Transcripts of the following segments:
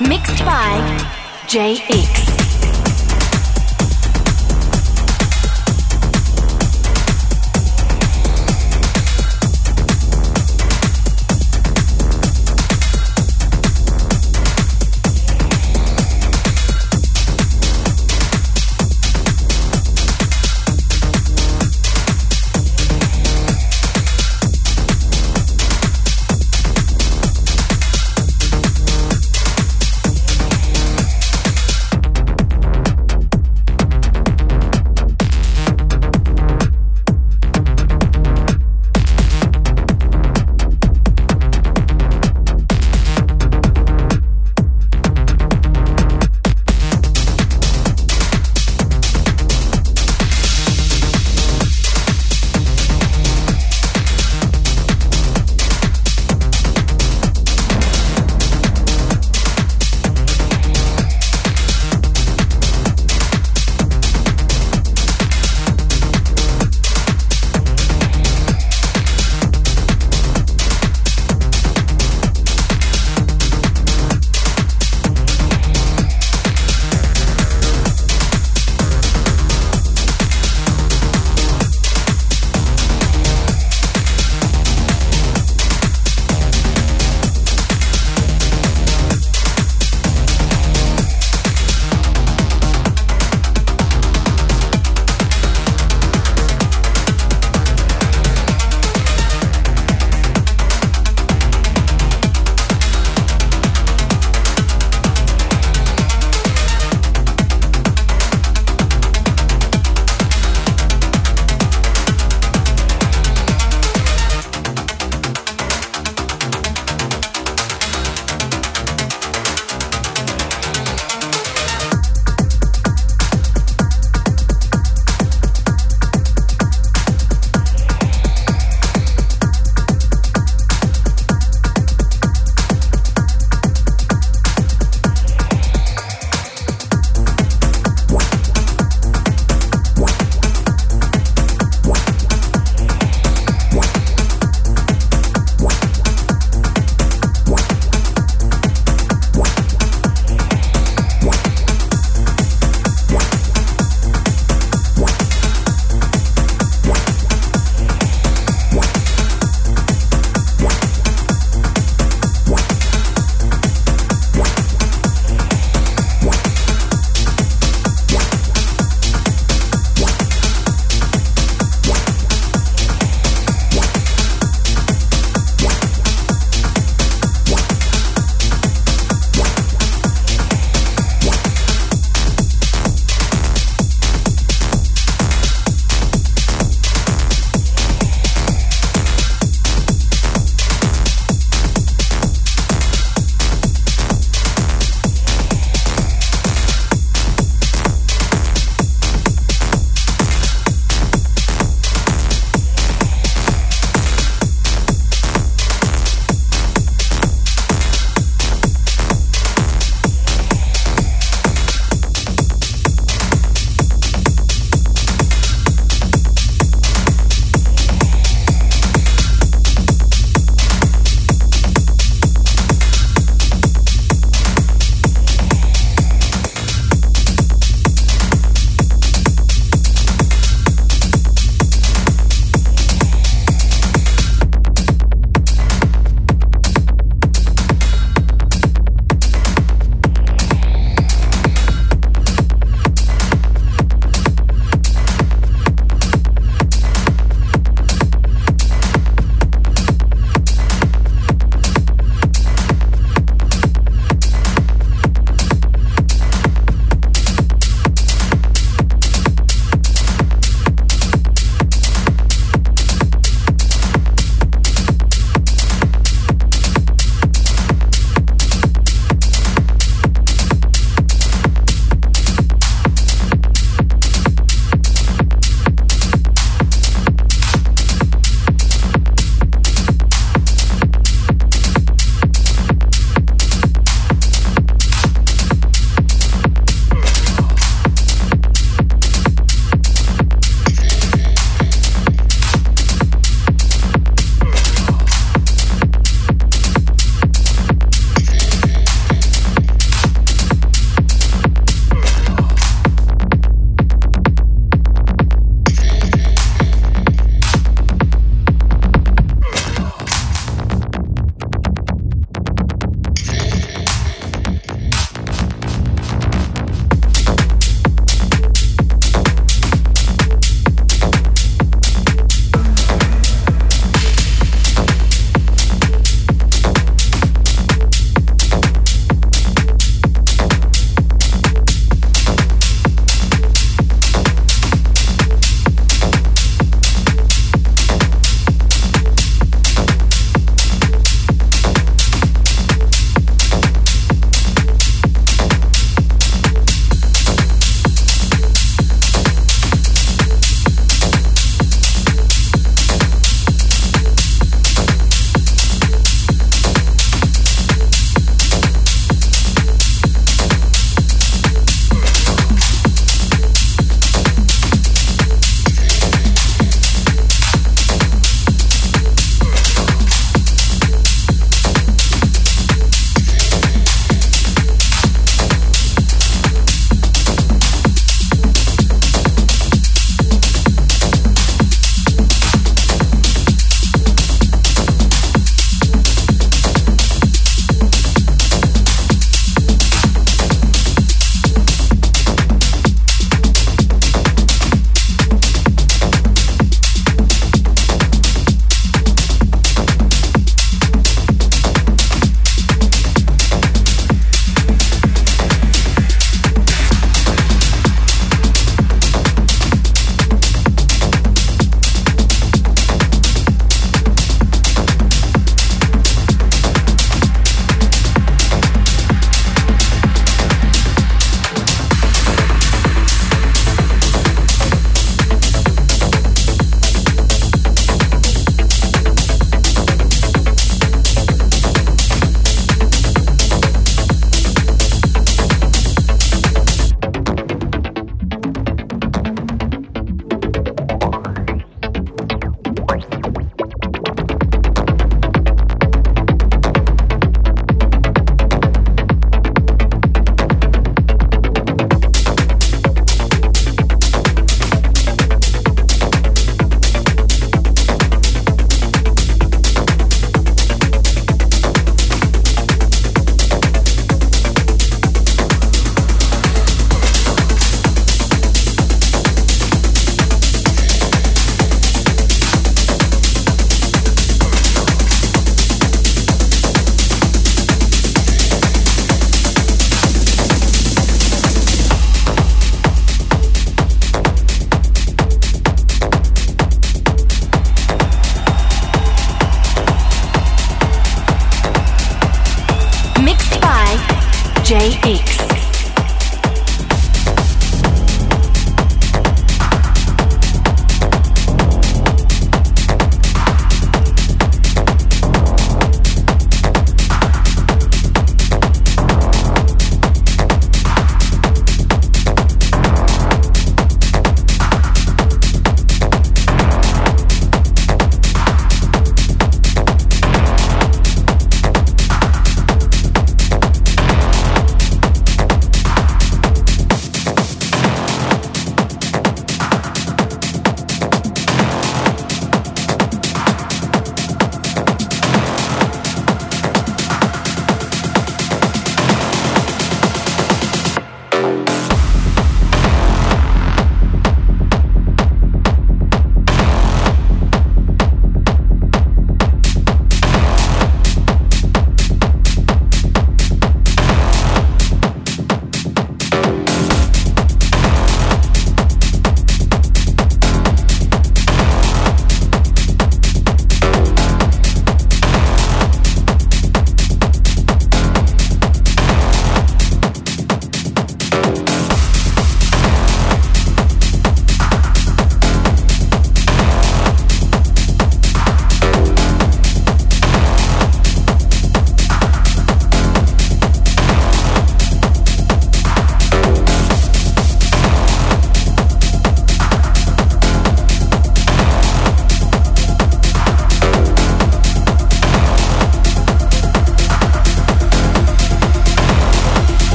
mixed by JX.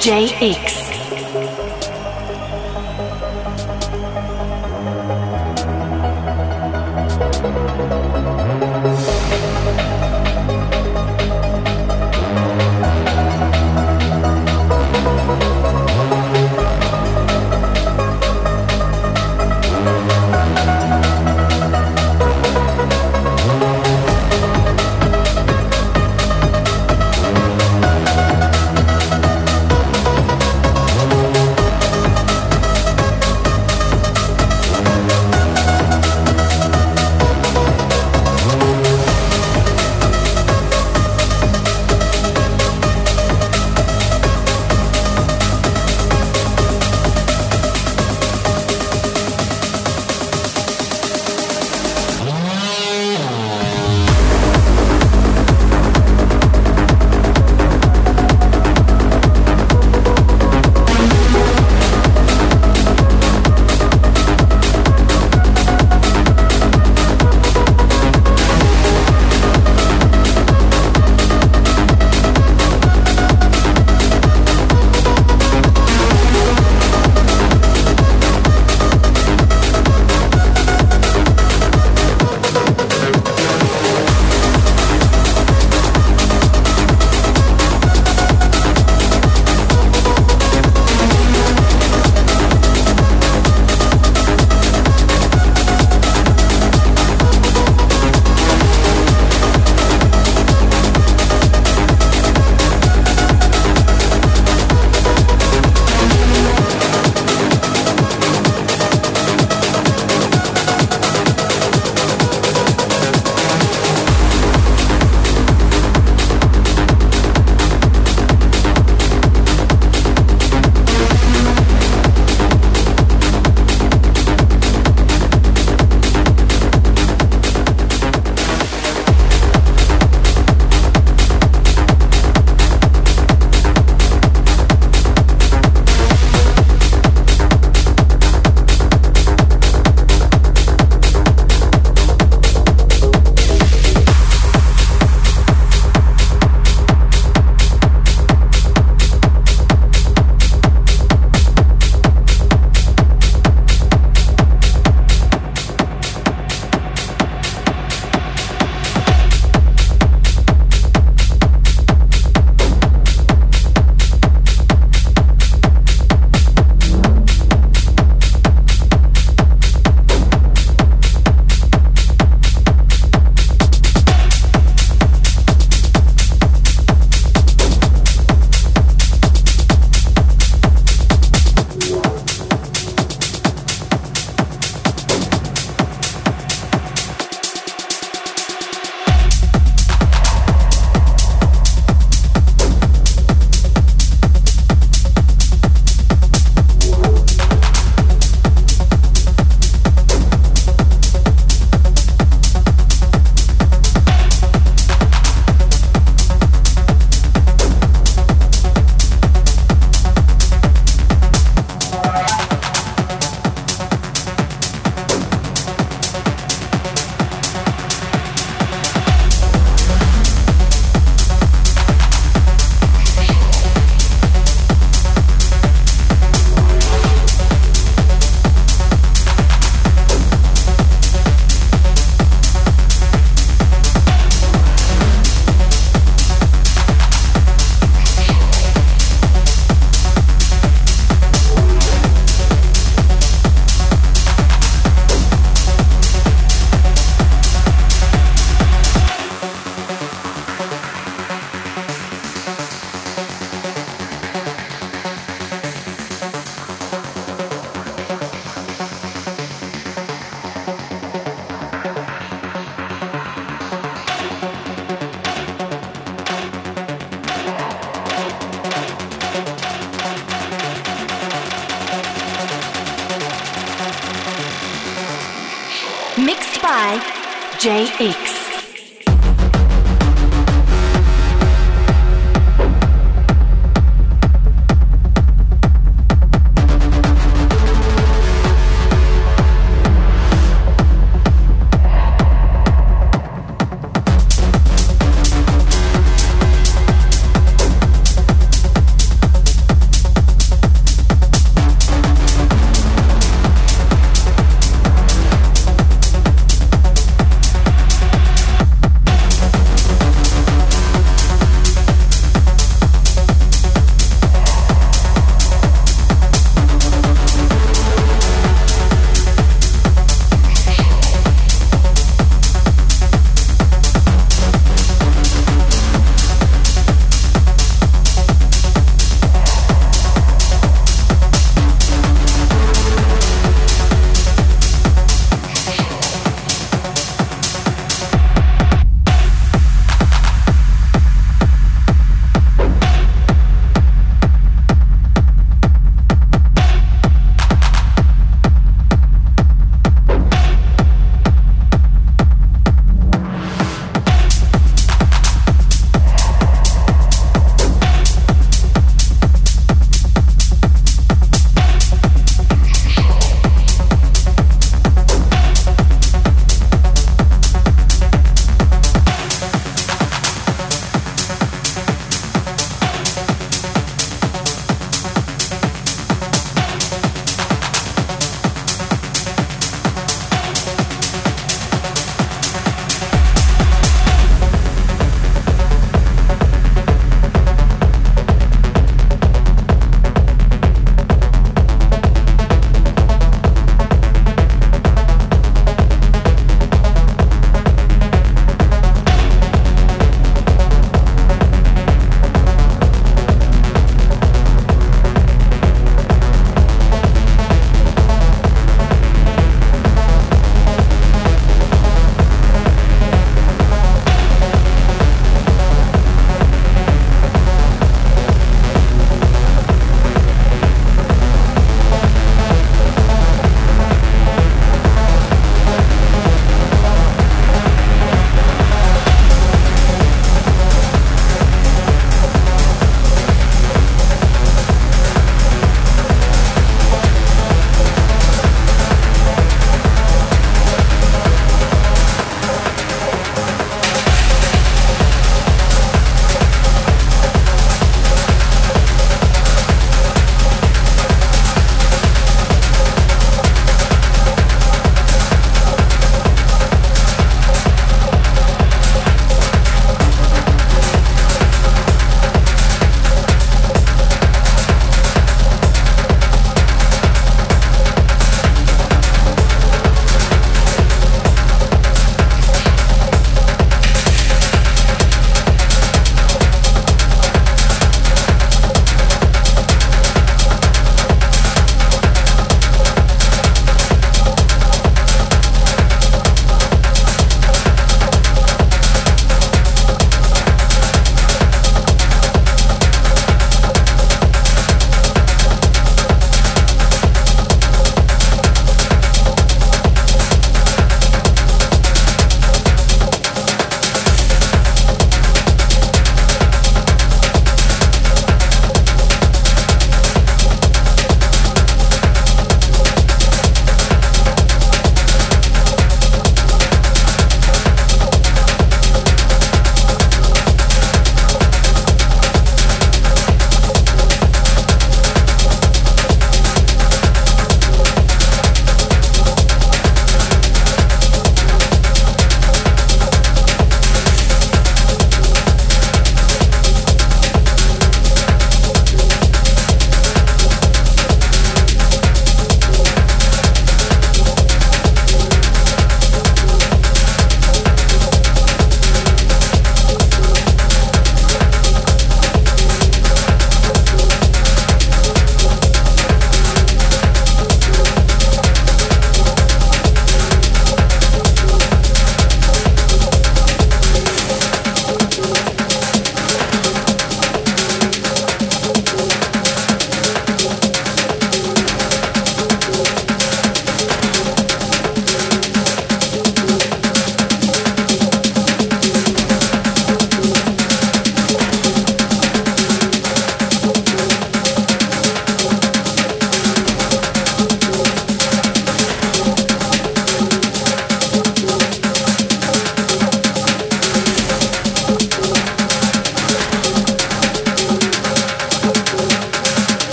JX.